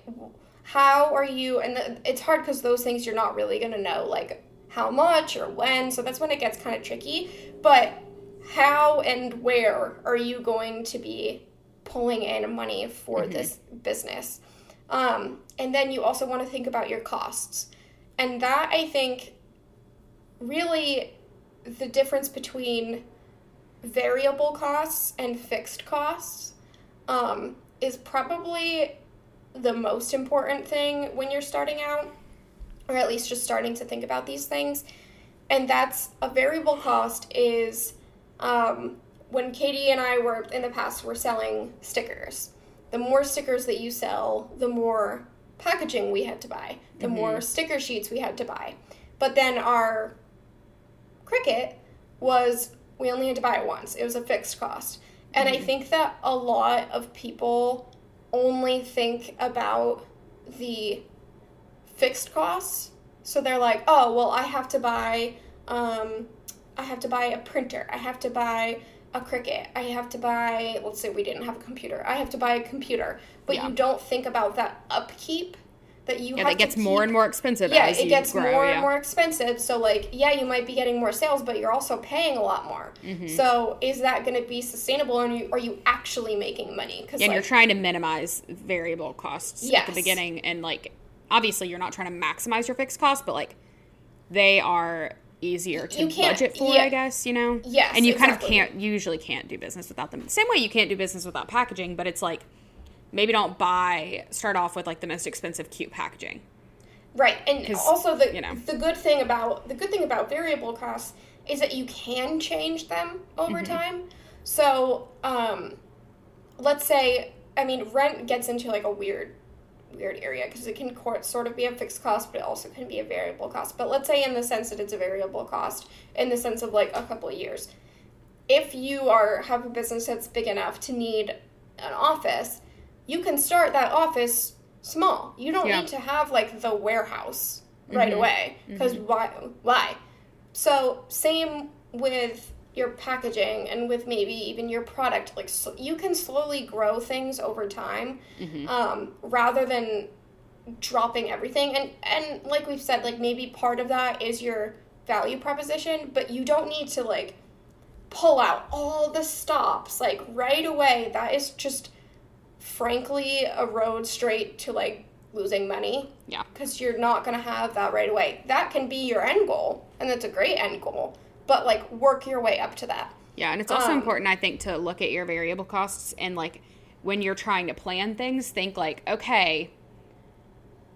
how are you? And the, it's hard because those things you're not really gonna know, like how much or when. So that's when it gets kind of tricky. But how and where are you going to be pulling in money for this business? Um, and then you also want to think about your costs. And that I think really the difference between variable costs and fixed costs um, is probably the most important thing when you're starting out, or at least just starting to think about these things. And that's a variable cost is um, when Katie and I were in the past were selling stickers. The more stickers that you sell, the more packaging we had to buy, the more sticker sheets we had to buy. But then our Cricut was we only had to buy it once. It was a fixed cost. And I think that a lot of people only think about the fixed costs. So they're like, "Oh, well, I have to buy um I have to buy a printer. I have to buy a Cricut. I have to buy, let's say we didn't have a computer. I have to buy a computer. But Yeah. you don't think about that upkeep that you Yeah, have that gets to more and more expensive yeah, it you gets grow. more yeah. and more expensive. So like, yeah, you might be getting more sales, but you're also paying a lot more. Mm-hmm. So is that going to be sustainable, or are you, are you actually making money? Because and like, you're trying to minimize variable costs at the beginning and like obviously you're not trying to maximize your fixed costs but like they are easier to budget for yeah. i guess you know Yes, and you kind of can't usually can't do business without them same way you can't do business without packaging but it's like maybe don't buy start off with like the most expensive cute packaging Right, and also the you know. the good thing about the good thing about variable costs is that you can change them over Mm-hmm. time. So, um, let's say, I mean, rent gets into like a weird weird area because it can sort of be a fixed cost, but it also can be a variable cost. But let's say in the sense that it's a variable cost, in the sense of like a couple of years, if you are have a business that's big enough to need an office, you can start that office small. You don't Yeah. need to have like the warehouse right Mhm. away because why? Why? So same with your packaging and with maybe even your product. Like so you can slowly grow things over time, Mm-hmm. um, rather than dropping everything. And and like we've said, like maybe part of that is your value proposition, but you don't need to like pull out all the stops like right away. That is just frankly a road straight to like losing money yeah because you're not going to have that right away. That can be your end goal, and that's a great end goal, but like work your way up to that. Yeah, and it's also Um, important, I think, to look at your variable costs and like when you're trying to plan things, think like, okay,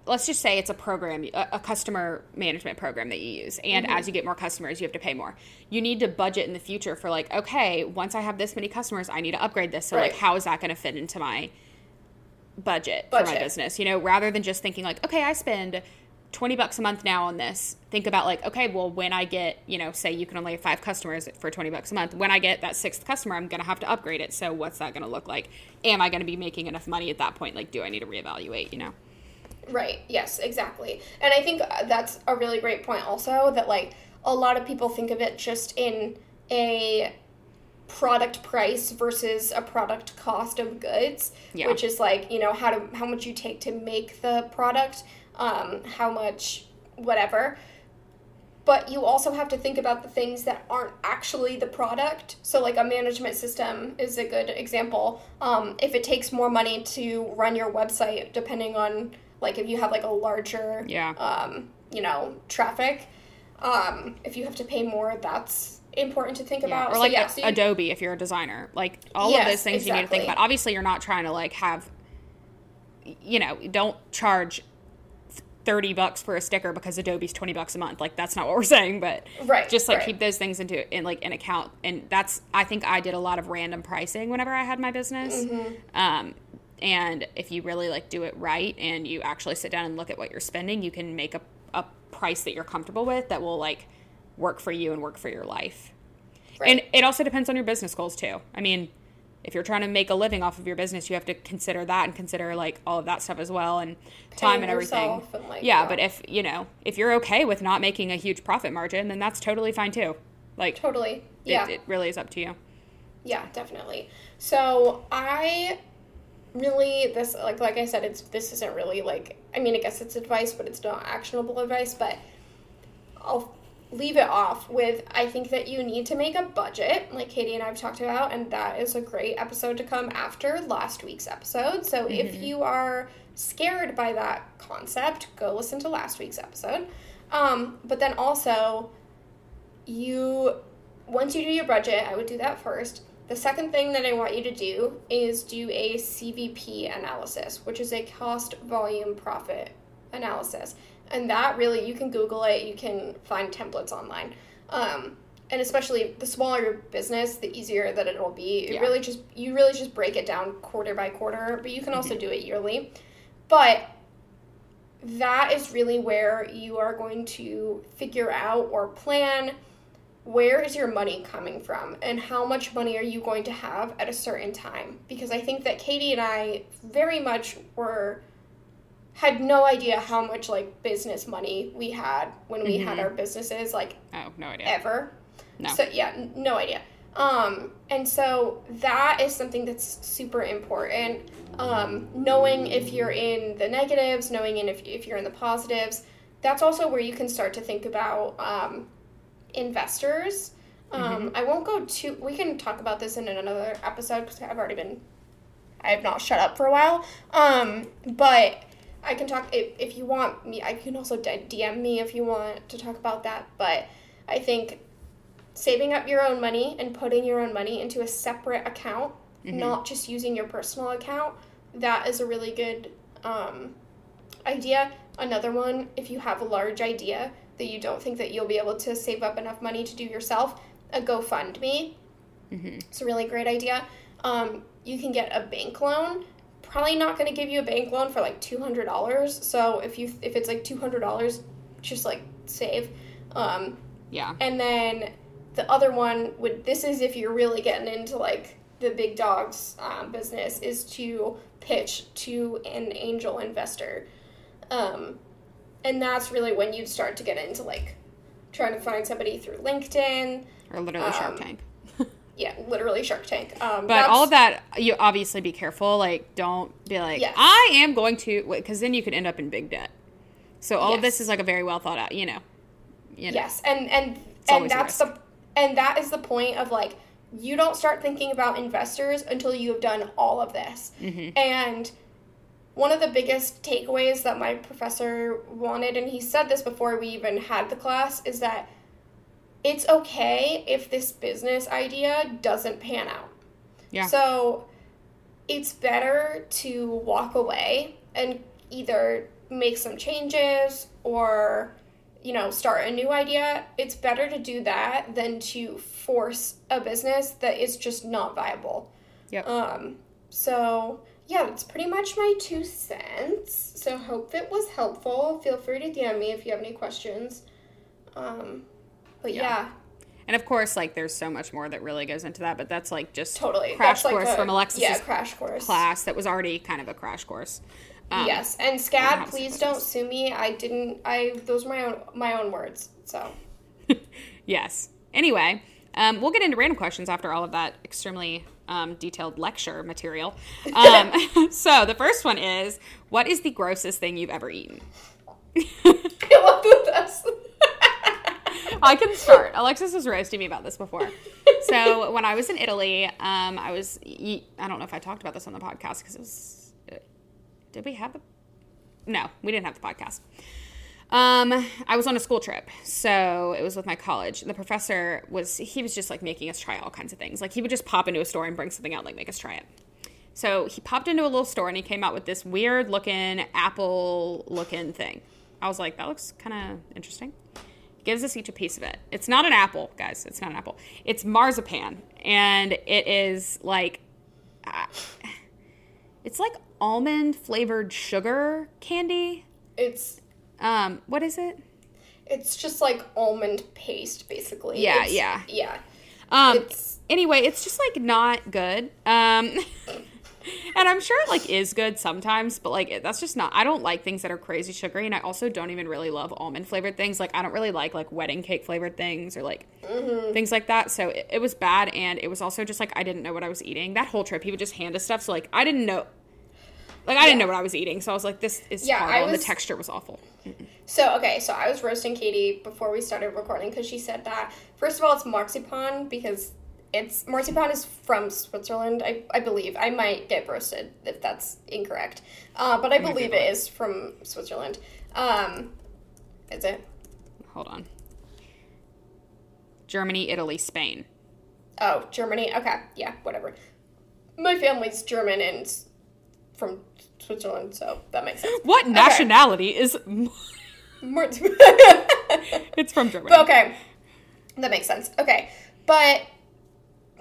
let's just say it's a program, a, a customer management program that you use, and Mm-hmm. as you get more customers, you have to pay more. You need to budget in the future for like, okay, once I have this many customers, I need to upgrade this. So Right. like, how is that going to fit into my budget, for my business? You know, rather than just thinking like, okay, I spend 20 bucks a month now on this think about like okay well when i get you know say you can only have five customers for 20 bucks a month when i get that sixth customer i'm going to have to upgrade it so what's that going to look like am i going to be making enough money at that point like do i need to reevaluate you know Right. Yes, exactly. And I think uh, that's a really great point also that like a lot of people think of it just in a product price versus a product cost of goods, Yeah. which is like, you know, how to how much you take to make the product, um, how much whatever. But you also have to think about the things that aren't actually the product. So, like a management system is a good example. Um, if it takes more money to run your website, depending on like if you have like a larger, Yeah. um, you know, traffic, um, if you have to pay more, that's important to think about. or So, like yeah, so you- adobe if you're a designer like all Yes, of those things you need to think about obviously you're not trying to like have you know don't charge 30 bucks for a sticker because adobe's 20 bucks a month like that's not what we're saying but Right, just like right. keep those things into in like an account and that's i think i did a lot of random pricing whenever i had my business Mm-hmm. um, and if you really like do it right and you actually sit down and look at what you're spending you can make a, a price that you're comfortable with that will like work for you and work for your life Right. and it also depends on your business goals too. I mean, if you're trying to make a living off of your business, you have to consider that and consider like all of that stuff as well and time and everything. and, like, yeah, yeah. but if you know if you're okay with not making a huge profit margin, then that's totally fine too. Like totally. it, Yeah. it really is up to you. Yeah, definitely. So I really this like like I said, it's this isn't really like I mean I guess it's advice, but it's not actionable advice, but I'll leave it off with I think that you need to make a budget, like Katie and I've talked about, and that is a great episode to come after last week's episode. So if you are scared by that concept, go listen to last week's episode. Um, but then also you once you do your budget, I would do that first. The second thing that I want you to do is do a CVP analysis, which is a cost volume profit analysis. And that really, you can Google it, you can find templates online. Um, and especially the smaller your business, the easier that it'll be. It Yeah. really just, you really just break it down quarter by quarter, but you can also do it yearly. But that is really where you are going to figure out or plan where is your money coming from and how much money are you going to have at a certain time because i think that katie and i very much were had no idea how much like business money we had when we had Mhm. our businesses like Oh, no idea. ever No. so yeah n- no idea Um, and so that is something that's super important. Um, knowing if you're in the negatives, knowing in if, if you're in the positives, that's also where you can start to think about um, investors. Um, I won't go too. We can talk about this in another episode because I've already been. I have not shut up for a while. Um, but I can talk if, if you want me. I can also DM me if you want to talk about that. But I think saving up your own money and putting your own money into a separate account, not just using your personal account, that is a really good um, idea. Another one, if you have a large idea that you don't think that you'll be able to save up enough money to do yourself, a GoFundMe. It's a really great idea. Um, you can get a bank loan. Probably not going to give you a bank loan for like two hundred dollars. So if you if it's like two hundred dollars, just like save. Um, Yeah. and then the other one would this is if you're really getting into like the big dogs um, business is to pitch to an angel investor um, and that's really when you'd start to get into like trying to find somebody through linkedin Or literally Shark Um, Tank. yeah literally shark tank um, But all of that, you obviously be careful. Like, don't be like, Yes. I am going to, because then you could end up in big debt. So all of this is like a very well thought out, you know. You know. Yes, and and and that's the and that is the point of like you don't start thinking about investors until you have done all of this. Mm-hmm. And one of the biggest takeaways that my professor wanted, and he said this before we even had the class, is that it's okay if this business idea doesn't pan out. Yeah. So it's better to walk away and either make some changes or you know start a new idea it's better to do that than to force a business that is just not viable Yep. um so yeah that's pretty much my two cents so hope it was helpful feel free to dm me if you have any questions um but Yeah. yeah, And of course, like, there's so much more that really goes into that, but that's like just totally crash That's like course a- from Alexis's yeah crash course class that was already kind of a crash course. Um, yes, and SCAD, please don't sue me. I didn't. I those are my own my own words. So Yes. Anyway, um, we'll get into random questions after all of that extremely um, detailed lecture material. Um, so the first one is, what is the grossest thing you've ever eaten? I love this. I can start. Alexis was roasting me about this before. So when I was in Italy, um, I was. I don't know if I talked about this on the podcast because it was. uh, Did we have the? No, we didn't have the podcast. Um, I was on a school trip, so it was with my college. The professor was he was just like making us try all kinds of things. Like he would just pop into a store and bring something out, like make us try it. So he popped into a little store and he came out with this weird looking apple looking thing. I was like, that looks kind of interesting. Gives us each a piece of it. It's not an apple, guys. It's not an apple. It's marzipan, and it is like, uh, it's like almond flavored sugar candy. it's Um, what is it? it's just like almond paste, basically. Yeah, It's- yeah. yeah. Um, It's anyway, it's just like not good. Um, and I'm sure it like is good sometimes, but like it, that's just not. I don't like things that are crazy sugary, and I also don't even really love almond flavored things. Like I don't really like like wedding cake flavored things or like things like that. So it, it was bad, and it was also just like I didn't know what I was eating. That whole trip, he would just hand us stuff, so like I didn't know. Like I didn't know what I was eating, so I was like, "This is Yeah, horrible." and the texture was awful. So okay, so I was roasting Katie before we started recording because she said that first of all it's marzipan because it's marzipan is from Switzerland, I, I believe. I might get roasted if that's incorrect, uh, but I believe it is from Switzerland. Um, is it? Hold on. Germany, Italy, Spain. Oh, Germany. Okay, yeah, whatever. My family's German and from Switzerland, so that makes sense. What Okay. nationality is? Marzipan. It's from Germany. But okay, that makes sense. Okay, but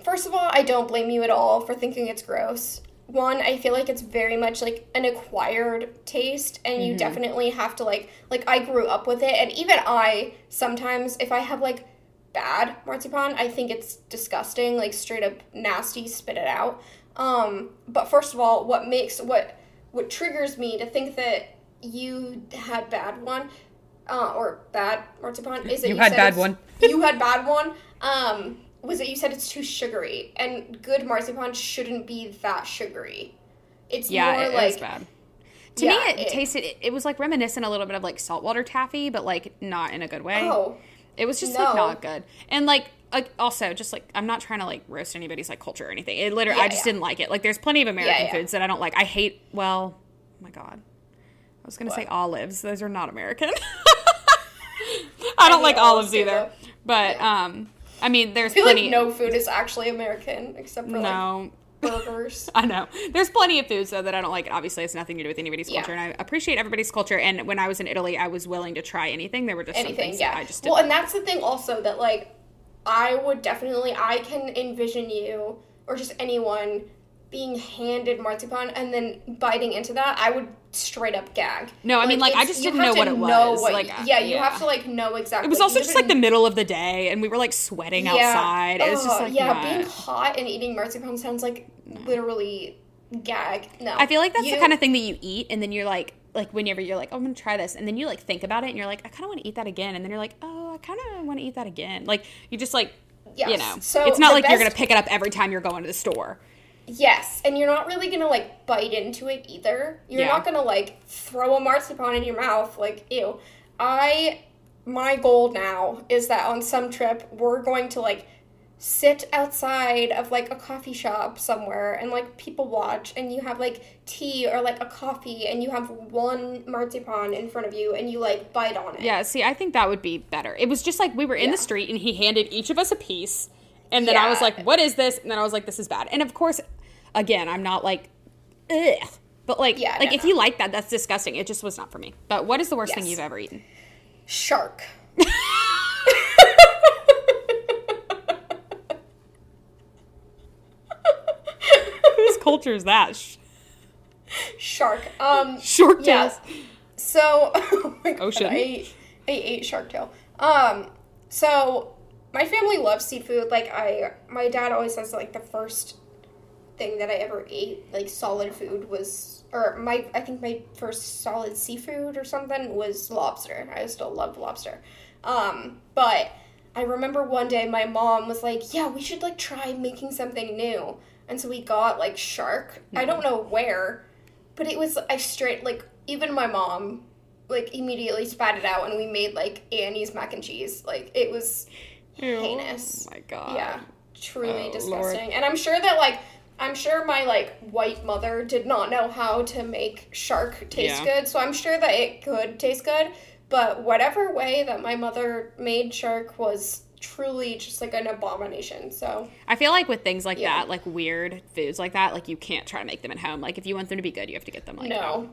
first of all, I don't blame you at all for thinking it's gross. One, I feel like it's very much like an acquired taste, and you definitely have to like like I grew up with it, and even I sometimes if I have like bad marzipan, I think it's disgusting, like straight up nasty, spit it out. Um, but first of all, what makes what what triggers me to think that you had bad one uh, or bad marzipan is that You you, had said bad one. you had bad one um, was it you said it's too sugary and good marzipan shouldn't be that sugary. It's Yeah, more it, it like was bad. To Yeah, me, it, it- tasted. It, it was like reminiscent a little bit of like saltwater taffy, but like not in a good way. oh It was just No. like not good. And like, like also just like I'm not trying to like roast anybody's like culture or anything. It literally I just yeah. didn't like it. Like there's plenty of American yeah. foods that I don't like. I hate well, oh my god. I was gonna say olives. Those are not American. I don't hate like olives either. But um I mean there's I feel plenty like no food is actually American except for no. like burgers. I know. There's plenty of foods though that I don't like. Obviously, it's nothing to do with anybody's Yeah. culture, and I appreciate everybody's culture. And when I was in Italy, I was willing to try anything. There were just some anything things yeah that I just well and that's the thing also that like i would definitely i can envision you or just anyone being handed marzipan and then biting into that i would straight up gag. No, I mean, like, I just didn't know what it know was, what like, yeah you yeah. have to like know exactly it was also just like the middle of the day, and we were like sweating outside. It was just like yeah not- being hot and eating marzipan sounds like literally gag. No. I feel like that's the kind of thing that you eat, and then you're like, like whenever you're like, oh, I'm gonna try this, and then you like think about it, and you're like, I kind of want to eat that again, and then you're like, oh, I kind of want to eat that again. Like you just like, you know, So it's not like you're gonna pick it up every time you're going to the store. Yes, and you're not really gonna like bite into it either. You're Yeah. not gonna like throw a marzipan in your mouth, like ew. I my goal now is that on some trip we're going to like sit outside of like a coffee shop somewhere and like people watch and you have like tea or like a coffee and you have one marzipan in front of you and you like bite on it. Yeah, see, I think that would be better. It was just like we were in the street and he handed each of us a piece. And then I was like, what is this? And then I was like, this is bad. And of course, again, I'm not like, ugh. But like, Yeah, like no, if no. you like that, that's disgusting. It just was not for me. But what is the worst thing you've ever eaten? Shark. culture is that? Sh- Shark. Um Short Yeah. tails. So, oh God, Ocean. I ate, I ate shark tail. Um, so my family loves seafood. Like I, my dad always says like the first thing that I ever ate, like solid food, was or my I think my first solid seafood or something was lobster. I still love lobster. Um, but I remember one day my mom was like, "Yeah, we should like try making something new." And so we got like shark. I don't mm-hmm. know where, but it was I straight like even my mom like immediately spat it out and we made like Annie's mac and cheese. Like it was Ew. Oh heinous. Oh my god. yeah, truly Oh, Lord. disgusting. And I'm sure that like I'm sure my like white mother did not know how to make shark taste Yeah. good, so I'm sure that it could taste good. But whatever way that my mother made shark was truly just like an abomination. So I feel like with things like Yeah. that, like weird foods like that, like you can't try to make them at home. Like if you want them to be good, you have to get them like no, home.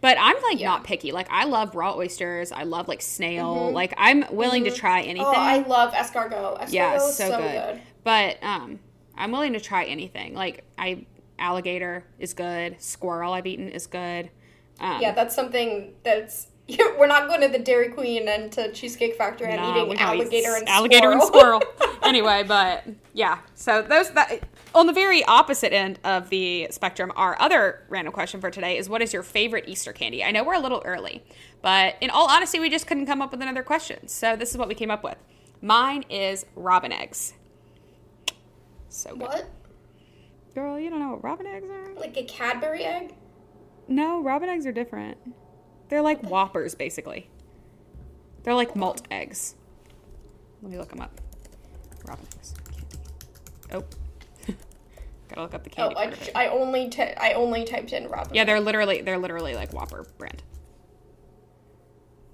But I'm like Yeah. not picky. Like I love raw oysters. I love like snail. Like I'm willing to try anything. oh, I love escargot. Escargot yeah, is so, so, good. good. But um, I'm willing to try anything. Like I alligator is good. Squirrel I've eaten is good. Um, Yeah, that's something that's. We're not going to the Dairy Queen and to Cheesecake Factory and no, eating we gotta eat alligator and alligator and squirrel. squirrel. anyway, but yeah. So those that on the very opposite end of the spectrum, our other random question for today is: What is your favorite Easter candy? I know we're a little early, but in all honesty, we just couldn't come up with another question. So this is what we came up with. Mine is robin eggs. So good. what? Girl, you don't know what robin eggs are? Like a Cadbury egg? No, robin eggs are different. They're like whoppers, basically. They're like malt eggs. Let me look them up. Robin eggs. Candy. Oh. Gotta look up the Oh, candy I, of it. I only ty- I only typed in Robin. Yeah, they're literally they're literally like Whopper brand.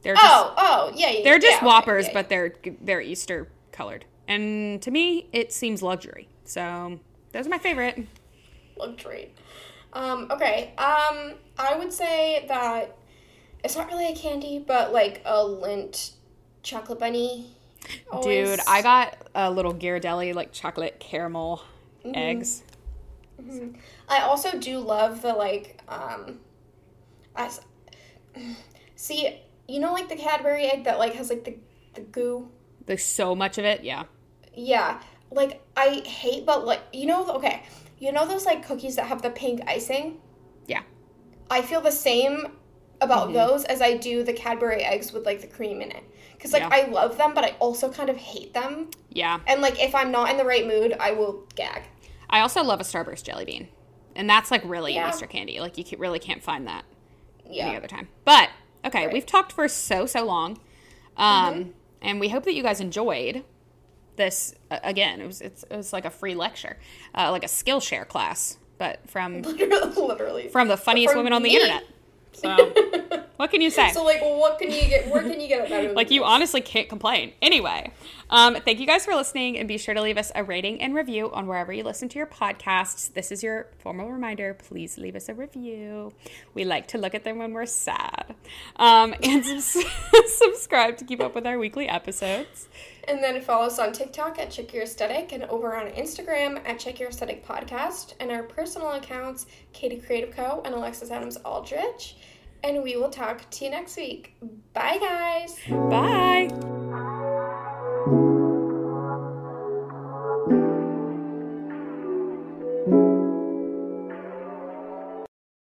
They're just Oh, oh, yeah, yeah. they're just yeah, okay, Whoppers, yeah, but they're they're Easter colored. And to me, it seems luxury. So those are my favorite. luxury. Um, okay. Um, I would say that it's not really a candy, but like a Lindt chocolate bunny. Dude, I got a little Ghirardelli like chocolate caramel Mm-hmm. eggs. I also do love the like um I s- see you know like the Cadbury egg that like has like the the goo There's so much of it. Yeah. yeah like I hate but like you know okay you know those like cookies that have the pink icing Yeah. I feel the same about Mm-hmm. those as I do the Cadbury eggs with like the cream in it. Because like Yeah. I love them, but I also kind of hate them. Yeah. And like if I'm not in the right mood, I will gag. I also love a Starburst jelly bean. And that's like really Yeah. Easter candy. Like you really can't find that any other time. But okay, Right. Mm-hmm. we've talked for so so long, um, and we hope that you guys enjoyed this. Uh, again, it was it's, it was like a free lecture, uh, like a Skillshare class, but from Literally. from the funniest From women on the me. internet. So what can you say? So like, what can you get? Where can you get it better? like you this? honestly can't complain. Anyway, um, thank you guys for listening, and be sure to leave us a rating and review on wherever you listen to your podcasts. This is your formal reminder. Please leave us a review. We like to look at them when we're sad, um, and subscribe to keep up with our weekly episodes. And then follow us on TikTok at Check Your Aesthetic and over on Instagram at Check Your Aesthetic Podcast and our personal accounts, Katie Creative Co. and Alexis Adams Aldrich. And we will talk to you next week. Bye, guys. Bye.